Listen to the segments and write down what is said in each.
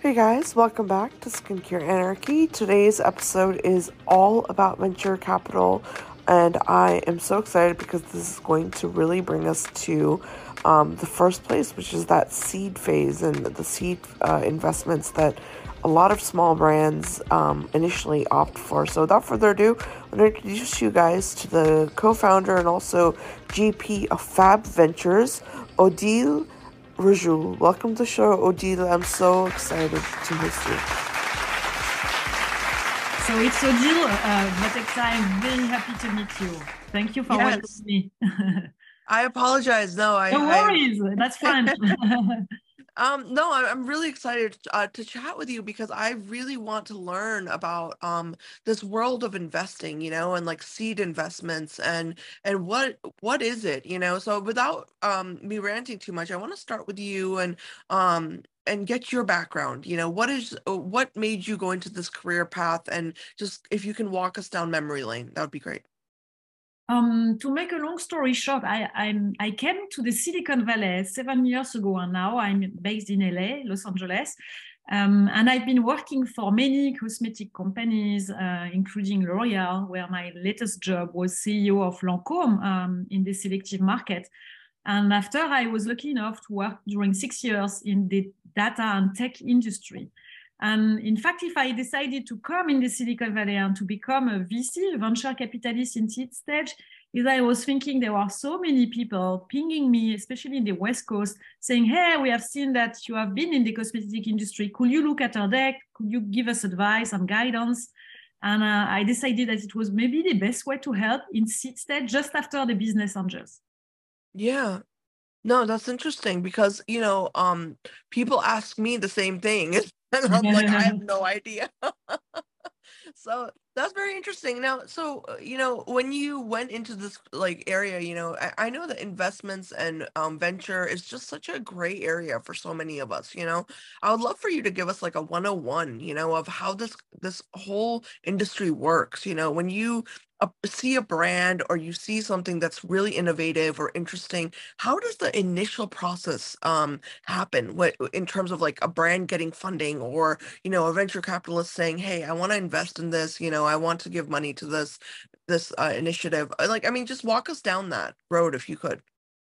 Hey guys, welcome back to Skincare Anarchy. Today's episode is all about venture capital, and I am so excited because this is going to really bring us to um, the first place, which is that seed phase and the seed uh, investments that a lot of small brands um, initially opt for. So, without further ado, I'm going to introduce you guys to the co founder and also GP of Fab Ventures, Odile Roujol. Welcome to the show, Odile. I'm so excited to host you. So, it's Odile, uh, Matexa. I'm very happy to meet you. Thank you for yes. welcoming me. I apologize. No, I. No worries. I... That's fine. Um, no, I'm really excited uh, to chat with you because I really want to learn about um, this world of investing, you know, and like seed investments and and what what is it, you know? So without um, me ranting too much, I want to start with you and um, and get your background. You know, what is uh, what made you go into this career path, and just if you can walk us down memory lane, that would be great. Um, to make a long story short, I, I'm, I came to the Silicon Valley seven years ago, and now I'm based in LA, Los Angeles. Um, and I've been working for many cosmetic companies, uh, including L'Oreal, where my latest job was CEO of Lancôme um, in the selective market. And after I was lucky enough to work during six years in the data and tech industry. And in fact, if I decided to come in the Silicon Valley and to become a VC, a venture capitalist in seed stage, is I was thinking there were so many people pinging me, especially in the West Coast, saying, Hey, we have seen that you have been in the cosmetic industry. Could you look at our deck? Could you give us advice and guidance? And uh, I decided that it was maybe the best way to help in seed stage just after the business angels. Yeah, no, that's interesting because, you know, um, people ask me the same thing. And I'm like, I have no idea. so that's very interesting. Now, so uh, you know, when you went into this like area, you know, I, I know that investments and um, venture is just such a gray area for so many of us. You know, I would love for you to give us like a 101, you know, of how this this whole industry works. You know, when you see a brand or you see something that's really innovative or interesting, how does the initial process um, happen? What in terms of like a brand getting funding or you know a venture capitalist saying, "Hey, I want to invest in this. You know, I want to give money to this this uh, initiative." Uh, like, I mean, just walk us down that road if you could.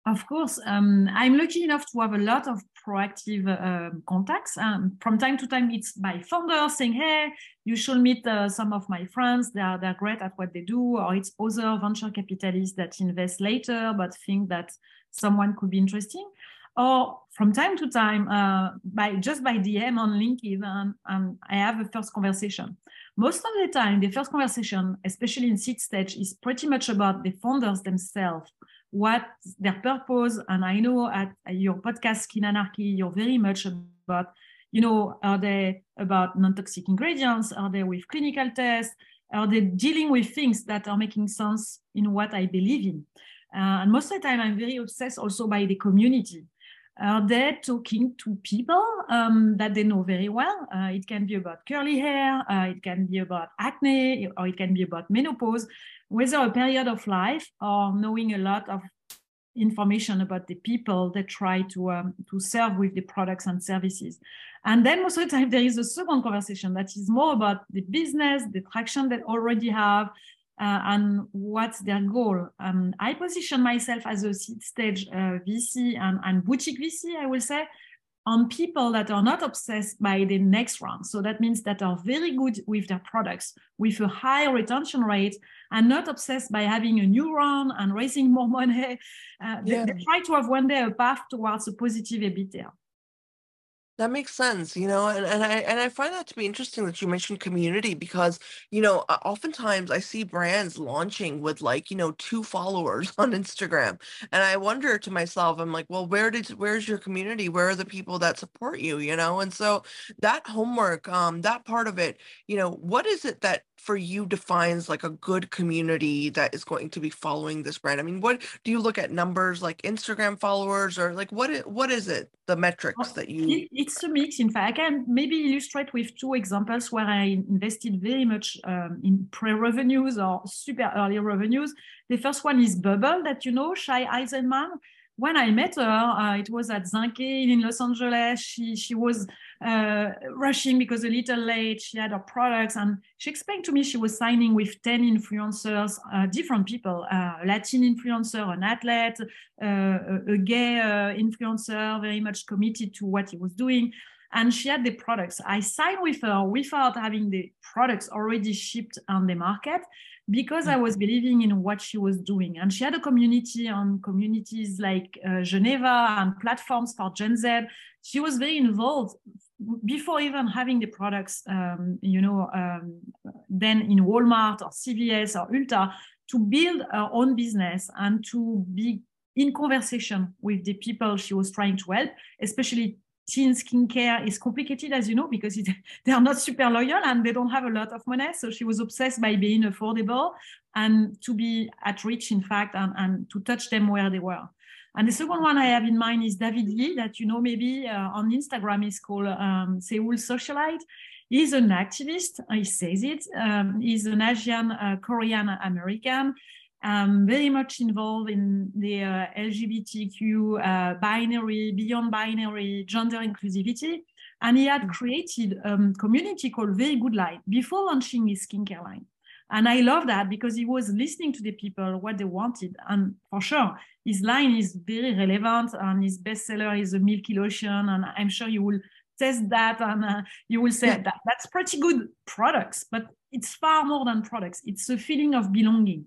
Of course, um, I'm lucky enough to have a lot of proactive uh, contacts. Um, from time to time, it's by founders saying, "Hey, you should meet uh, some of my friends. They are they're great at what they do." Or it's other venture capitalists that invest later but think that someone could be interesting. Or from time to time, uh, by just by DM on LinkedIn, and, and I have a first conversation. Most of the time, the first conversation, especially in seed stage, is pretty much about the founders themselves what their purpose. And I know at your podcast, Skin Anarchy, you're very much about, you know, are they about non-toxic ingredients? Are they with clinical tests? Are they dealing with things that are making sense in what I believe in? Uh, and most of the time, I'm very obsessed also by the community. Are they talking to people um, that they know very well? Uh, it can be about curly hair, uh, it can be about acne, or it can be about menopause whether a period of life or knowing a lot of information about the people that try to um, to serve with the products and services and then most of the time there is a second conversation that is more about the business the traction that already have uh, and what's their goal um, i position myself as a seed stage uh, vc and, and boutique vc i will say on people that are not obsessed by the next round. So that means that are very good with their products, with a high retention rate, and not obsessed by having a new round and raising more money. Uh, yeah. they, they, try to have one day a path towards a positive EBITDA. That makes sense, you know, and, and I and I find that to be interesting that you mentioned community because, you know, oftentimes I see brands launching with like, you know, two followers on Instagram. And I wonder to myself, I'm like, well, where did where's your community? Where are the people that support you, you know? And so that homework, um, that part of it, you know, what is it that for you defines like a good community that is going to be following this brand? I mean, what do you look at numbers like Instagram followers or like what what is it, the metrics that you It's a mix. In fact, I can maybe illustrate with two examples where I invested very much um, in pre-revenues or super early revenues. The first one is Bubble that you know, Shai Eisenman. When I met her, uh, it was at Zinqué in Los Angeles. She she was uh, rushing because a little late. She had her products, and she explained to me she was signing with ten influencers, uh, different people, uh, Latin influencer, an athlete, uh, a, gay uh, influencer, very much committed to what he was doing. And she had the products. I signed with her without having the products already shipped on the market because I was believing in what she was doing. And she had a community on communities like uh, Geneva and platforms for Gen Z. She was very involved before even having the products, um, you know, um, then in Walmart or CVS or Ulta to build her own business and to be in conversation with the people she was trying to help, especially teen skincare is complicated, as you know, because it, they are not super loyal and they don't have a lot of money. So she was obsessed by being affordable and to be at reach, in fact, and, and to touch them where they were. And the second one I have in mind is David Lee, that you know maybe uh, on Instagram is called um, Seoul Socialite. He's an activist, he says it. Um, he's an Asian uh, Korean American um, very much involved in the uh, LGBTQ uh, binary, beyond binary, gender inclusivity. And he had mm. created a um, community called Very Good Light before launching his skincare line. And I love that because he was listening to the people, what they wanted. And for sure, his line is very relevant and his bestseller is a Milky Lotion. And I'm sure you will test that and uh, you will say that that's pretty good products, but it's far more than products. It's a feeling of belonging.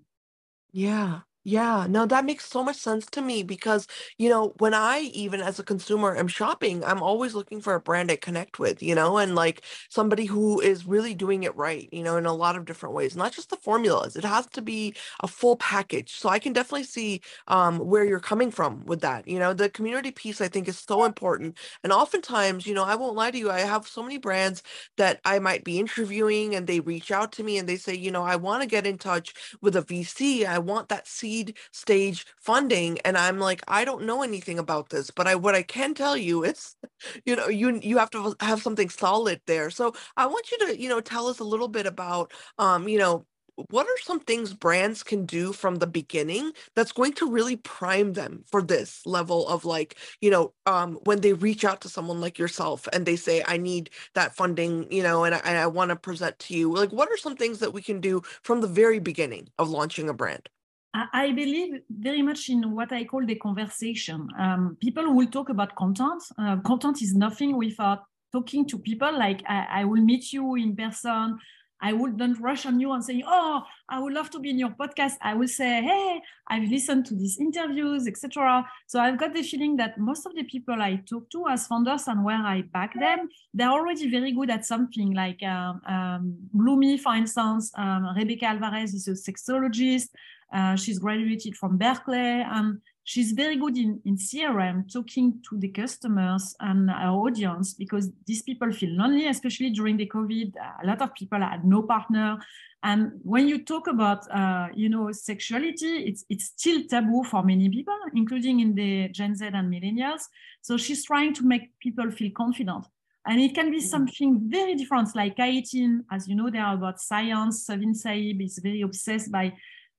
Yeah. Yeah, no, that makes so much sense to me because, you know, when I even as a consumer am shopping, I'm always looking for a brand I connect with, you know, and like somebody who is really doing it right, you know, in a lot of different ways, not just the formulas. It has to be a full package. So I can definitely see um, where you're coming from with that. You know, the community piece I think is so important. And oftentimes, you know, I won't lie to you, I have so many brands that I might be interviewing and they reach out to me and they say, you know, I want to get in touch with a VC. I want that seed seed stage funding and i'm like i don't know anything about this but i what i can tell you is you know you you have to have something solid there. So i want you to you know tell us a little bit about um you know what are some things brands can do from the beginning that's going to really prime them for this level of like you know um, when they reach out to someone like yourself and they say i need that funding you know and i, I want to present to you. Like what are some things that we can do from the very beginning of launching a brand I believe very much in what I call the conversation. Um, people will talk about content. Uh, content is nothing without talking to people. Like I, I, will meet you in person. I wouldn't rush on you and say, "Oh, I would love to be in your podcast." I will say, "Hey, I've listened to these interviews, etc." So I've got the feeling that most of the people I talk to as founders and where I back them, they're already very good at something. Like um, um, Bloomi, for instance, um, Rebecca Alvarez is a sexologist. Uh, she's graduated from Berkeley and she's very good in, in CRM, talking to the customers and our audience because these people feel lonely, especially during the COVID. A lot of people had no partner. And when you talk about, uh, you know, sexuality, it's, it's still taboo for many people, including in the Gen Z and millennials. So she's trying to make people feel confident. And it can be mm-hmm. something very different, like K18, as you know, they are about science. Suveen Sahib is very obsessed by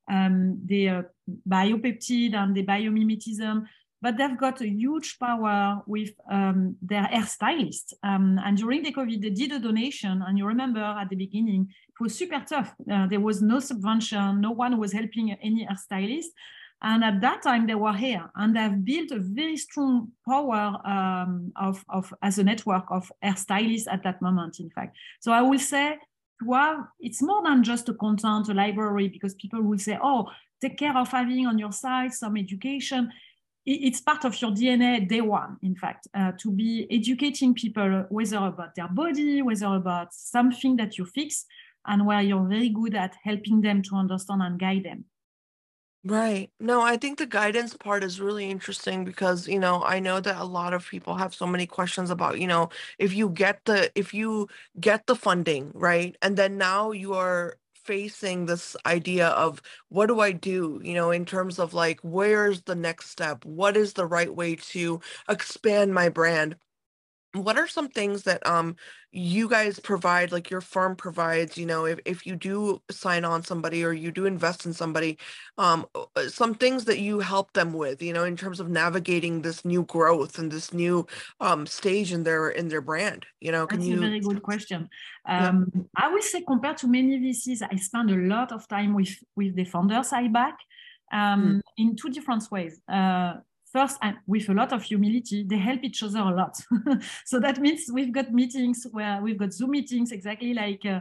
um, the uh, biopeptide and the biomimetism, but they've got a huge power with um, their hairstylist. Um, and during the COVID, they did a donation. And you remember at the beginning, it was super tough. Uh, there was no subvention, no one was helping any hairstylist. And at that time, they were here, and they've built a very strong power um, of, of as a network of hairstylists at that moment. In fact, so I will say have it's more than just a content, a library, because people will say, oh, take care of having on your site some education. It's part of your DNA day one, in fact, uh, to be educating people, whether about their body, whether about something that you fix, and where you're very good at helping them to understand and guide them. Right. No, I think the guidance part is really interesting because, you know, I know that a lot of people have so many questions about, you know, if you get the if you get the funding, right? And then now you are facing this idea of what do I do, you know, in terms of like where's the next step? What is the right way to expand my brand? What are some things that um you guys provide like your firm provides you know if, if you do sign on somebody or you do invest in somebody um uh, some things that you help them with you know in terms of navigating this new growth and this new um stage in their in their brand you know can that's you... a very good question um yeah. i would say compared to many vcs i spend a lot of time with with the founders i back um, mm. in two different ways. Uh, first and with a lot of humility they help each other a lot so that means we've got meetings where we've got zoom meetings exactly like uh,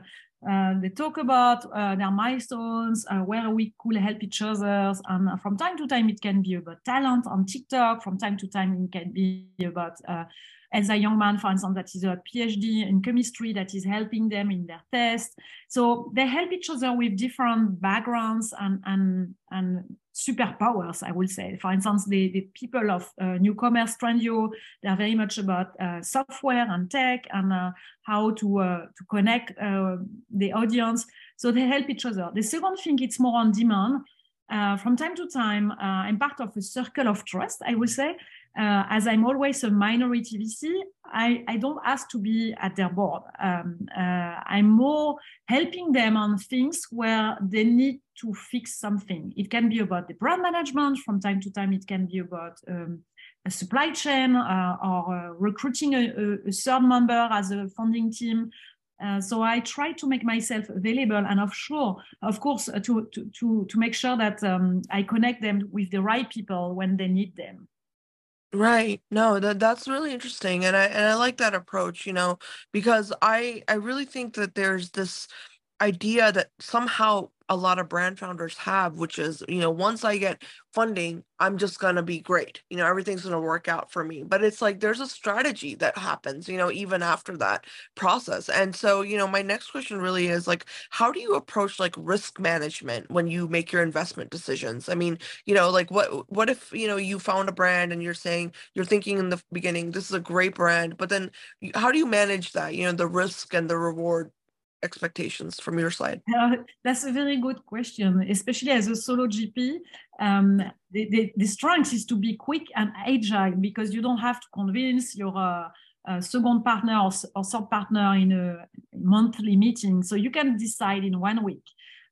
uh, they talk about uh, their milestones, uh, where we could help each other. And from time to time, it can be about talent on TikTok. From time to time, it can be about uh, as a young man, for instance, that is a PhD in chemistry that is helping them in their test. So they help each other with different backgrounds and, and, and superpowers, I would say. For instance, the, the people of uh, Newcomers Trendio, they're very much about uh, software and tech and uh, how to, uh, to connect uh, the audience. So they help each other. The second thing, it's more on demand. Uh, from time to time, I'm part of a circle of trust, I would say, uh, as I'm always a minority VC, I, I don't ask to be at their board. Um, uh, I'm more helping them on things where they need to fix something. It can be about the brand management. From time to time, it can be about um, a supply chain uh, or uh, recruiting a, a, third member as a funding team. Uh, so I try to make myself available and offshore, of course, uh, to, to, to, to make sure that um, I connect them with the right people when they need them. Right. No, that that's really interesting and I and I like that approach, you know, because I I really think that there's this idea that somehow a lot of brand founders have, which is, you know, once I get funding, I'm just going to be great. You know, everything's going to work out for me. But it's like there's a strategy that happens, you know, even after that process. And so, you know, my next question really is like, how do you approach like risk management when you make your investment decisions? I mean, you know, like what, what if, you know, you found a brand and you're saying, you're thinking in the beginning, this is a great brand, but then how do you manage that, you know, the risk and the reward expectations from your side? Uh, that's a very good question, especially as a solo GP. Um, the, the, the, strength is to be quick and agile because you don't have to convince your uh, uh, second partner or, or, third partner in a monthly meeting. So you can decide in one week.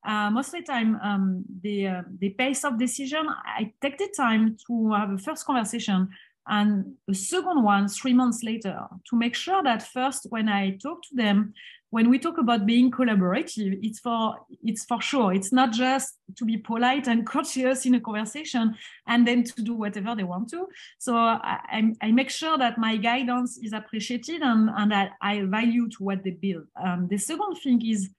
Uh, most of the time, um, the, uh, the pace of decision, I take the time to have a first conversation and a second one three months later to make sure that first when i talk to them when we talk about being collaborative, it's for it's for sure. It's not just to be polite and courteous in a conversation and then to do whatever they want to. So I, I make sure that my guidance is appreciated and, and that I value to what they build. Um, the second thing is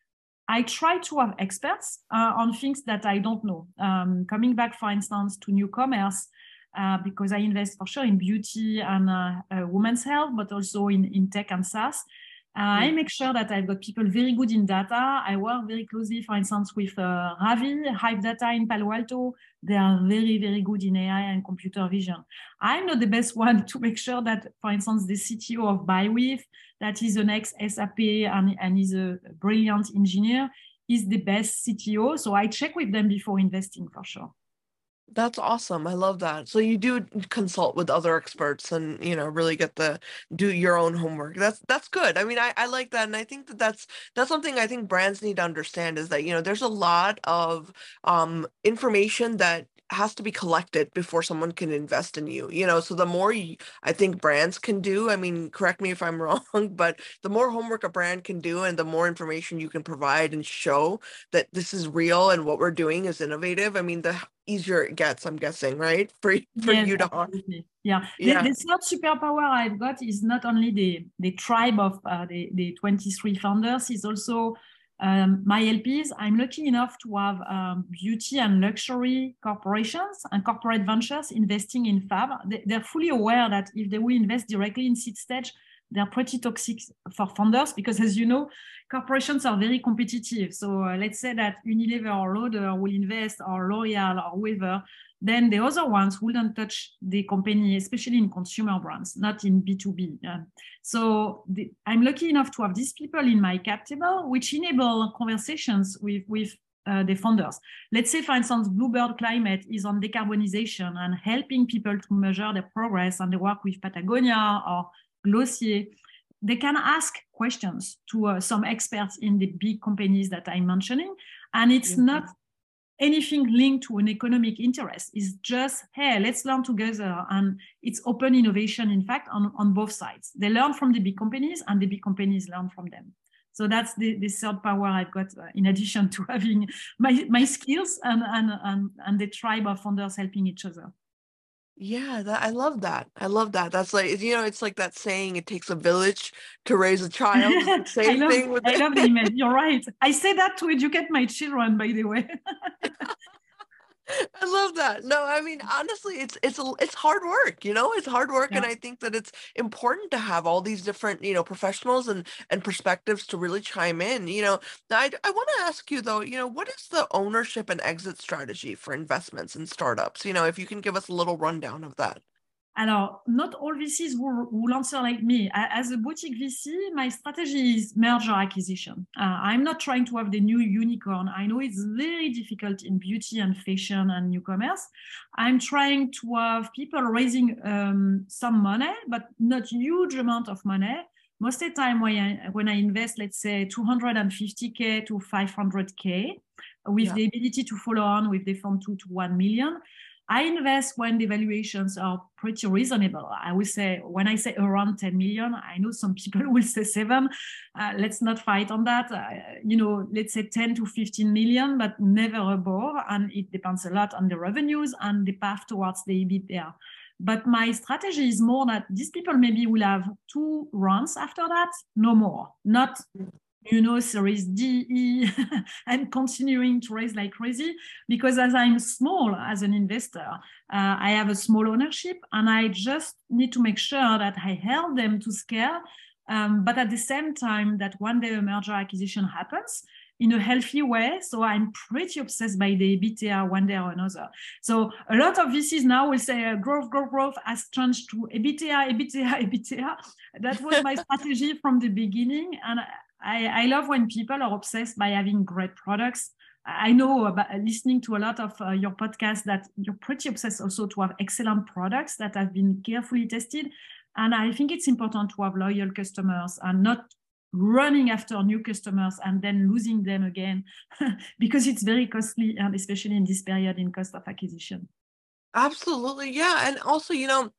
I try to have experts uh, on things that I don't know. Um, coming back, for instance, to newcomers, uh, because I invest for sure in beauty and uh, uh, women's health, but also in, in tech and SaaS. Uh, I make sure that I've got people very good in data. I work very closely, for instance, with uh, Ravi, Hive Data in Palo Alto. They are very, very good in AI and computer vision. I'm not the best one to make sure that, for instance, the CTO of Bywith, that is an ex-SAP and, and is a brilliant engineer, is the best CTO. So I check with them before investing for sure. That's awesome. I love that. So you do consult with other experts and, you know, really get the do your own homework. That's that's good. I mean, I I like that and I think that that's that's something I think brands need to understand is that, you know, there's a lot of um information that has to be collected before someone can invest in you you know so the more you, i think brands can do i mean correct me if i'm wrong but the more homework a brand can do and the more information you can provide and show that this is real and what we're doing is innovative i mean the easier it gets i'm guessing right for for yes, you to absolutely. yeah, yeah. The, the, third superpower i've got is not only the the tribe of uh, the the 23 founders is also um, my LPs, I'm lucky enough to have um, beauty and luxury corporations and corporate ventures investing in Fab. They, are fully aware that if they will invest directly in seed stage, they're pretty toxic for founders because, as you know, corporations are very competitive. So uh, let's say that Unilever or Lauder will invest, or L'Oreal or whoever, then the other ones wouldn't touch the company, especially in consumer brands, not in B2B. Uh, so the, I'm lucky enough to have these people in my cap table, which enable conversations with, with uh, the founders. Let's say, for instance, Bluebird Climate is on decarbonization and helping people to measure their progress and they work with Patagonia or Glossier, they can ask questions to uh, some experts in the big companies that I'm mentioning. And it's mm-hmm. not anything linked to an economic interest. is just, hey, let's learn together. And it's open innovation, in fact, on, on both sides. They learn from the big companies and the big companies learn from them. So that's the, the third power I've got uh, in addition to having my, my skills and, and, and, and the tribe of founders helping each other. Yeah, that I love that. I love that. That's like you know, it's like that saying, "It takes a village to raise a child." Same love, thing with. I love the image. You're right. I say that to educate my children, by the way. I love that. No, I mean honestly, it's it's it's hard work, you know. It's hard work, yeah. and I think that it's important to have all these different, you know, professionals and and perspectives to really chime in. You know, I I want to ask you though, you know, what is the ownership and exit strategy for investments in startups? You know, if you can give us a little rundown of that. Alors, not all VCs will, will, answer like me. As a boutique VC, my strategy is merger acquisition. Uh, I'm not trying to have the new unicorn. I know it's very difficult in beauty and fashion and new commerce. I'm trying to have people raising um, some money, but not huge amount of money. Most of the time when I, when I invest, let's say 250K to 500K, with yeah. the ability to follow on with the fund two to 1 million, I invest when the valuations are pretty reasonable. I would say when I say around 10 million, I know some people will say seven. Uh, let's not fight on that. Uh, you know, let's say 10 to 15 million, but never above. And it depends a lot on the revenues and the path towards the EBITDA. But my strategy is more that these people maybe will have two runs after that, no more, not you know, Series D, E, and continuing to raise like crazy because as I'm small as an investor, uh, I have a small ownership and I just need to make sure that I help them to scale. Um, but at the same time, that one day a merger acquisition happens in a healthy way. So I'm pretty obsessed by the EBITDA one day or another. So a lot of VCs now will say uh, growth, growth, growth has changed to EBITDA, EBITDA, EBITDA. That was my strategy from the beginning. And I, I love when people are obsessed by having great products. I know about listening to a lot of uh, your podcasts that you're pretty obsessed also to have excellent products that have been carefully tested. And I think it's important to have loyal customers and not running after new customers and then losing them again because it's very costly and especially in this period in cost of acquisition. Absolutely. Yeah. And also, you know,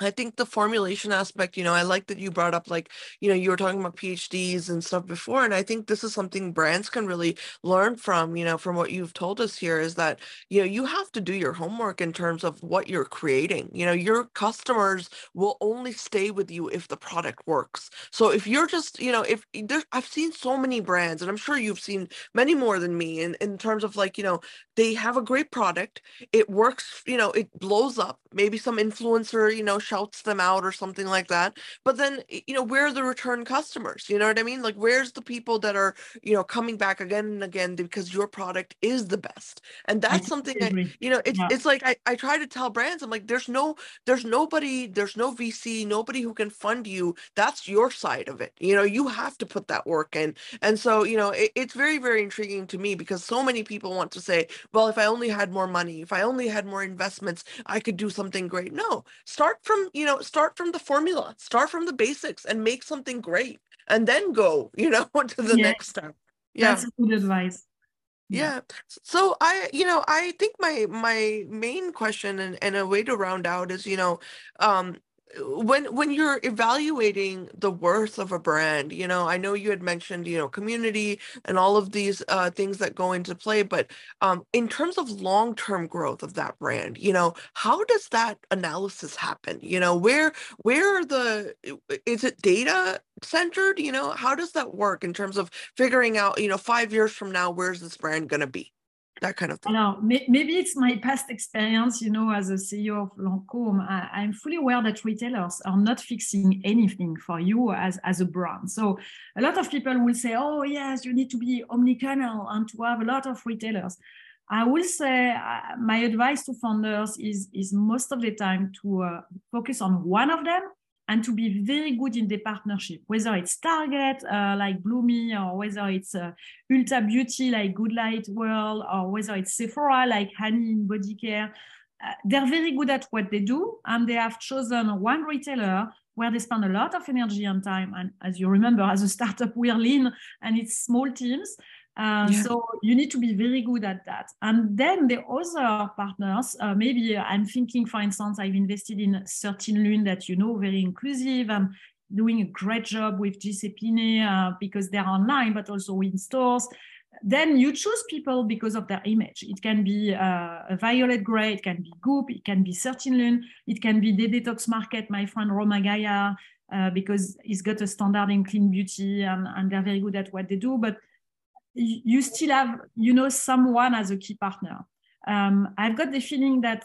I think the formulation aspect, you know, I like that you brought up like, you know, you were talking about PhDs and stuff before. And I think this is something brands can really learn from, you know, from what you've told us here is that, you know, you have to do your homework in terms of what you're creating. You know, your customers will only stay with you if the product works. So if you're just, you know, if eh, there's, I've seen so many brands and I'm sure you've seen many more than me in, in terms of like, you know, they have a great product. It works, you know, it blows up. Maybe some influencer, you know, shouts them out or something like that. But then, you know, where are the return customers? You know what I mean? Like, where's the people that are, you know, coming back again and again because your product is the best? And that's something I, you know, it's, yeah. it's like I, I try to tell brands, I'm like, there's no, there's nobody, there's no VC, nobody who can fund you. That's your side of it. You know, you have to put that work in. And so, you know, it, it's very, very intriguing to me because so many people want to say, well, if I only had more money, if I only had more investments, I could do something great. No, start from from you know start from the formula start from the basics and make something great and then go you know to the yeah. next step yeah that's good advice yeah. yeah. so i you know i think my my main question and, and a way to round out is you know um when when you're evaluating the worth of a brand you know i know you had mentioned you know community and all of these uh, things that go into play but um, in terms of long-term growth of that brand you know how does that analysis happen? You know where where are the is it data centered? You know how does that work in terms of figuring out you know five years from now where's this brand going to be that kind of thing. Maybe it's my past experience, you know, as a CEO of Lancôme. I, am fully aware that retailers are not fixing anything for you as, as a brand. So a lot of people will say, oh, yes, you need to be omnichannel and to have a lot of retailers. I will say uh, my advice to founders is, is most of the time to uh, focus on one of them and to be very good in the partnership, whether it's Target uh, like Bloomi or whether it's uh, Ulta Beauty like Good Light World or whether it's Sephora like Honey in Body Care. Uh, they're very good at what they do and they have chosen one retailer where they spend a lot of energy and time. And as you remember, as a startup, we're lean and it's small teams. Uh, yeah. So you need to be very good at that. And then the other partners, uh, maybe I'm thinking, for instance, I've invested in 13 Lune that you know, very inclusive and doing a great job with Discipline uh, because they're online, but also in stores. Then you choose people because of their image. It can be uh, a Violet Grey, it can be Goop, it can be 13 Lune, it can be the detox market, my friend Romain Gaillard, uh, because he's got a standard in clean beauty and, and they're very good at what they do. But you still have, you know, someone as a key partner. Um, I've got the feeling that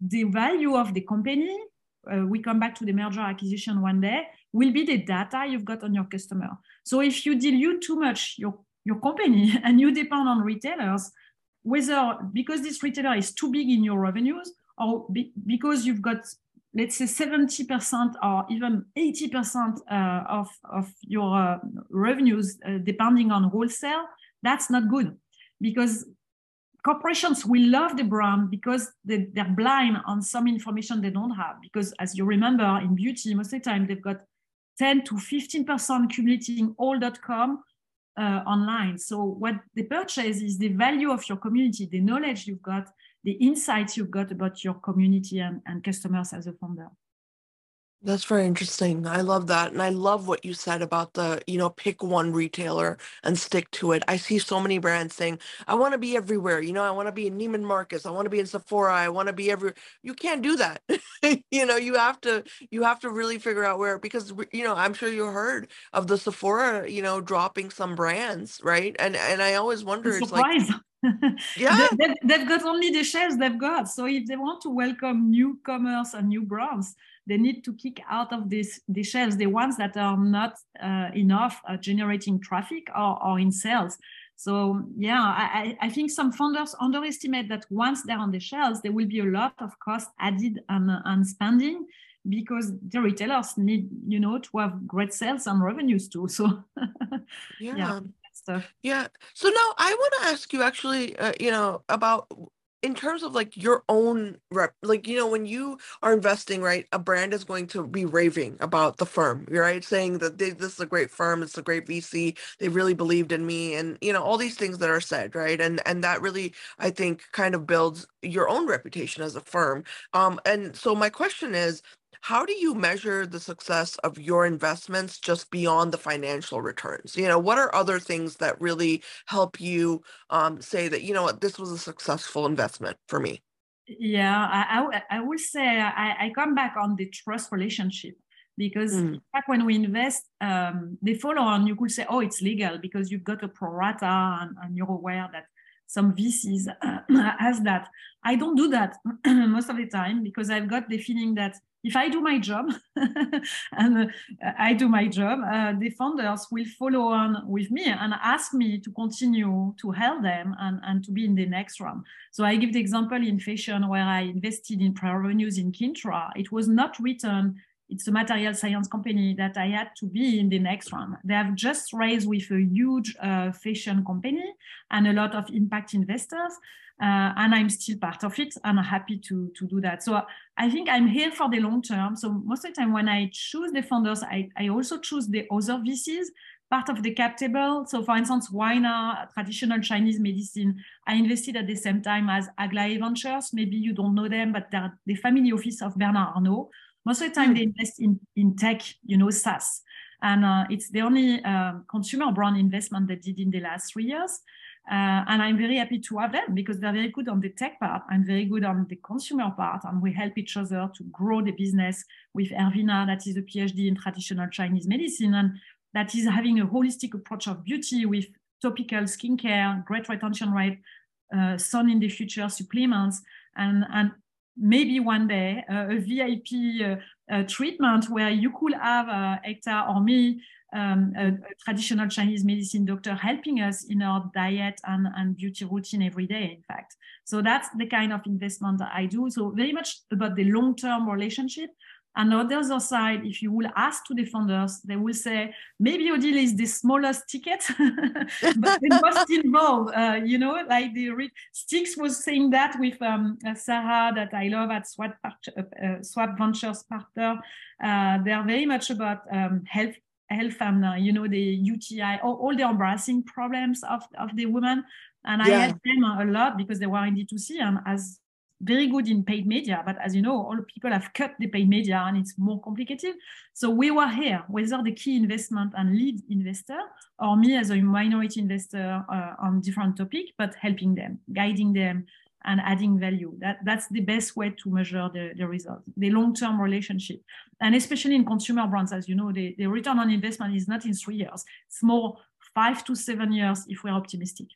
the value of the company, uh, we come back to the merger acquisition one day, will be the data you've got on your customer. So if you dilute too much your, your company and you depend on retailers, whether because this retailer is too big in your revenues or be, because you've got let's say 70% or even 80% uh, of, of your uh, revenues uh, depending on wholesale, that's not good because corporations will love the brand because they, they're blind on some information they don't have. Because as you remember in beauty, most of the time they've got 10 to 15% accumulating all.com uh, online. So what they purchase is the value of your community, the knowledge you've got, the insights you've got about your community and, and customers as a founder. That's very interesting. I love that. And I love what you said about the, you know, pick one retailer and stick to it. I see so many brands saying, I want to be everywhere. You know, I want to be in Neiman Marcus. I want to be in Sephora. I want to be every you can't do that. you know, you have to you have to really figure out where because you know, I'm sure you heard of the Sephora, you know, dropping some brands, right? And and I always wonder it's like yeah they, they've got only the shelves they've got so if they want to welcome newcomers and new brands they need to kick out of this the shelves the ones that are not uh, enough uh, generating traffic or, or in sales so yeah I, I think some founders underestimate that once they're on the shelves there will be a lot of cost added and, and spending because the retailers need you know to have great sales and revenues too so yeah. yeah stuff. Yeah. So now I want to ask you actually, uh, you know, about in terms of like your own rep, like, you know, when you are investing, right, a brand is going to be raving about the firm, right? Saying that they, this is a great firm, it's a great VC, they really believed in me and, you know, all these things that are said, right? And, and that really, I think kind of builds your own reputation as a firm. Um, and so my question is, how do you measure the success of your investments just beyond the financial returns you know what are other things that really help you um, say that you know what this was a successful investment for me yeah i, I, I will say I, I come back on the trust relationship because mm. back when we invest um, they follow on you could say oh it's legal because you've got a pro rata and, and you're aware that some VCs uh, has that. I don't do that most of the time because I've got the feeling that if I do my job and uh, I do my job, uh, the founders will follow on with me and ask me to continue to help them and, and to be in the next round. So I give the example in fashion where I invested in prior revenues in Kintra. It was not written it's a material science company that I had to be in the next round. They have just raised with a huge uh, fashion company and a lot of impact investors. Uh, and I'm still part of it and I'm happy to, to do that. So I think I'm here for the long term. So most of the time when I choose the founders, I, I also choose the other VCs, part of the cap table. So for instance, Huaina, traditional Chinese medicine, I invested at the same time as Aglaé Ventures. Maybe you don't know them, but they're the family office of Bernard Arnault. Most of the time, mm. they invest in, in tech, you know, SaaS. And uh, it's the only uh, consumer brand investment they did in the last three years. Uh, and I'm very happy to have them because they're very good on the tech part. I'm very good on the consumer part, and we help each other to grow the business with Ervina, that is a PhD in traditional Chinese medicine, and that is having a holistic approach of beauty with topical skincare, great retention rate, uh, sun in the future supplements, and, and maybe one day uh, a VIP uh, uh, treatment where you could have uh, Ekta or me, um, a, a, traditional Chinese medicine doctor, helping us in our diet and, and beauty routine every day, in fact. So that's the kind of investment that I do. So very much about the long-term relationship. And on the other side, if you will ask to the founders, they will say maybe Odile is the smallest ticket, but the most involved. Uh, you know, like the re- Stix was saying that with um, uh, Sarah that I love at Swap, uh, uh, Swap Ventures partner. Uh, they are very much about um, health health and you know the UTI, all, all, the embarrassing problems of, of the women. And yeah. I help them a lot because they were in D2C and as very good in paid media, but as you know, all people have cut the paid media and it's more complicated. So we were here, whether the key investment and lead investor or me as a minority investor uh, on different topic, but helping them, guiding them and adding value. That, that's the best way to measure the, the result, the long-term relationship. And especially in consumer brands, as you know, the, the return on investment is not in three years. It's more five to seven years if we're optimistic.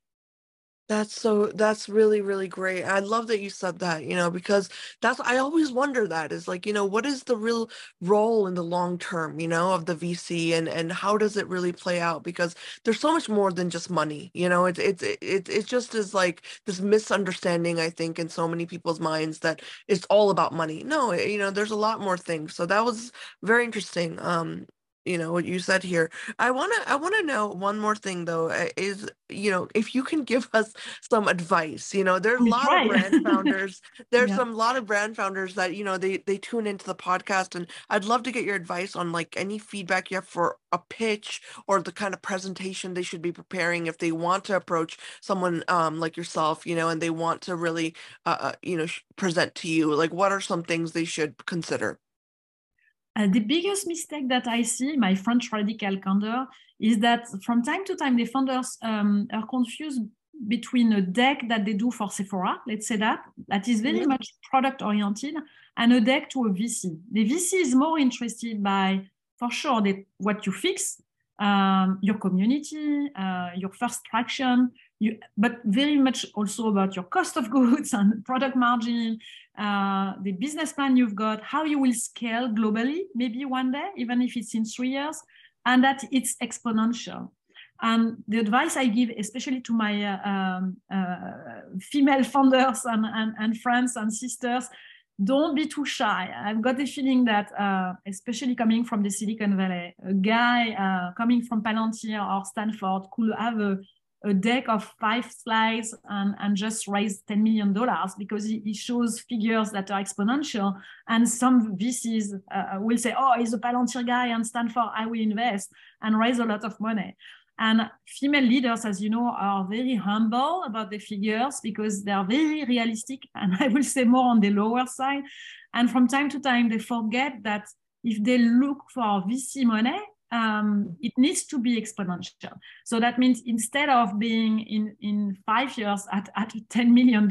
That's so that's really, really great. I love that you said that, you know, because that's I always wonder that is like, you know, what is the real role in the long term, you know, of the VC and and how does it really play out? Because there's so much more than just money, you know, it's it's it's it just is like this misunderstanding, I think, in so many people's minds that it's all about money. No, you know, there's a lot more things. So that was very interesting. Um, you know what you said here i want to i want to know one more thing though uh, is you know if you can give us some advice you know there's a lot right. of brand founders there's yeah. some lot of brand founders that you know they they tune into the podcast and i'd love to get your advice on like any feedback you have for a pitch or the kind of presentation they should be preparing if they want to approach someone um like yourself you know and they want to really uh, uh you know present to you like what are some things they should consider uh, the biggest mistake that I see, my French radical candor, is that from time to time the founders um, are confused between a deck that they do for Sephora, let's say that, that is very mm-hmm. much product oriented, and a deck to a VC. The VC is more interested by, for sure, the, what you fix, um, your community, uh, your first traction, you, but very much also about your cost of goods and product margin, uh, the business plan you've got, how you will scale globally, maybe one day, even if it's in three years, and that it's exponential. And the advice I give, especially to my uh, um, uh, female founders and, and, and, friends and sisters, don't be too shy. I've got the feeling that, uh, especially coming from the Silicon Valley, a guy uh, coming from Palantir or Stanford could have a a deck of five slides and, and just raise $10 million because he, he shows figures that are exponential. And some VCs uh, will say, oh, he's a Palantir guy and Stanford, I will invest and raise a lot of money. And female leaders, as you know, are very humble about the figures because they are very realistic and I will say more on the lower side. And from time to time, they forget that if they look for VC money, um, it needs to be exponential. So that means instead of being in, in five years at, at $10 million,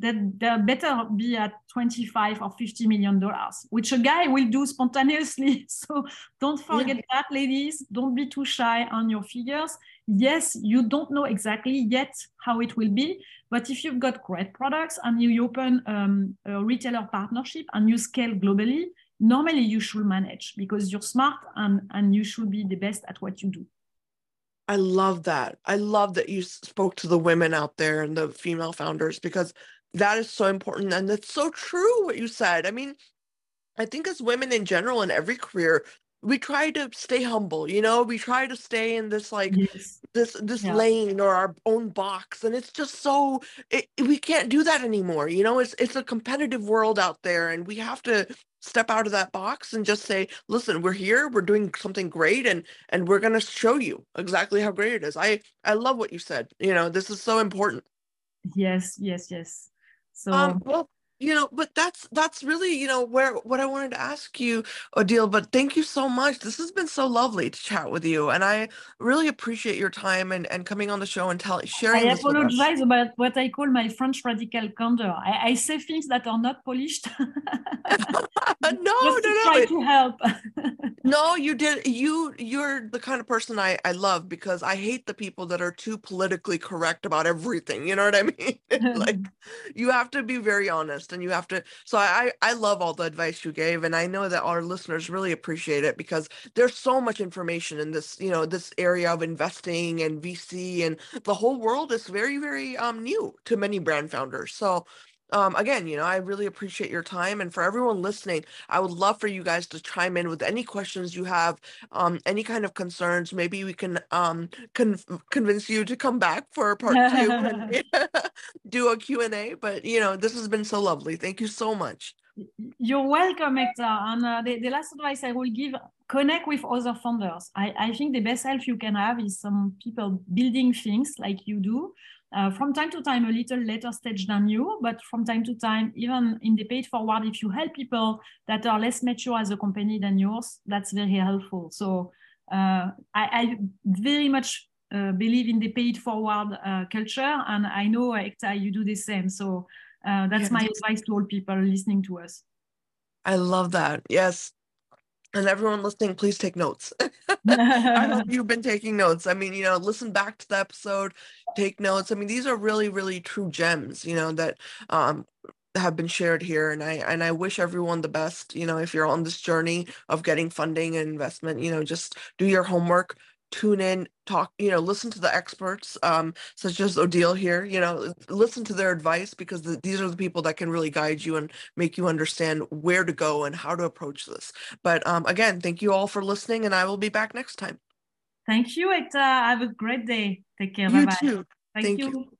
that they better be at 25 or 50 million dollars, which a guy will do spontaneously. So don't forget yeah. that, ladies. Don't be too shy on your figures. Yes, you don't know exactly yet how it will be, but if you've got great products and you open um, a retailer partnership and you scale globally, normally you should manage because you're smart and, and you should be the best at what you do. I love that. I love that you spoke to the women out there and the female founders because that is so important. And it's so true what you said. I mean, I think as women in general in every career, we try to stay humble you know we try to stay in this like yes. this this yeah. lane or our own box and it's just so it, we can't do that anymore you know it's it's a competitive world out there and we have to step out of that box and just say listen we're here we're doing something great and and we're going to show you exactly how great it is. I i love what you said you know this is so important. Yes yes yes. So um, well you know but that's that's really you know where what i wanted to ask you odile but thank you so much. This has been so lovely to chat with you and i really appreciate your time and and coming on the show and telling sharing i apologize about what i call my french radical candor. I, I say things that are not polished to help. No you did you you're the kind of person i i love because i hate the people that are too politically correct about everything you know what i mean? Like you have to be very honest and you have to so i i love all the advice you gave and i know that our listeners really appreciate it because there's so much information in this you know this area of investing and vc and the whole world is very very um new to many brand founders. So um, again, you know, I really appreciate your time. And for everyone listening, I would love for you guys to chime in with any questions you have, um, any kind of concerns. Maybe we can um, con- convince you to come back for part two and do a Q&A. But, you know, this has been so lovely. Thank you so much. You're welcome, Ekta. And uh, the, the last advice I will give, connect with other founders. I, I think the best help you can have is some people building things like you do. Uh, from time to time, a little later stage than you, but from time to time, even in the paid forward, if you help people that are less mature as a company than yours, that's very helpful. So uh, I, I, very much uh, believe in the paid forward uh, culture, and I know Ekta, you do the same. So uh, that's my advice to all people listening to us. I love that. Yes. And everyone listening, please take notes. I hope you've been taking notes. I mean, you know, listen back to the episode, take notes. I mean, these are really, really true gems, you know, that um, have been shared here and i and i wish everyone the best you know if you're on this journey of getting funding and investment you know just do your homework tune in, talk, you know, listen to the experts, um, such as Odile here, you know, listen to their advice because the, these are the people that can really guide you and make you understand where to go and how to approach this. But um, again, thank you all for listening and I will be back next time. Thank you, Hector. Have a great day. Take care. You Bye-bye. too. Thank, thank you. you.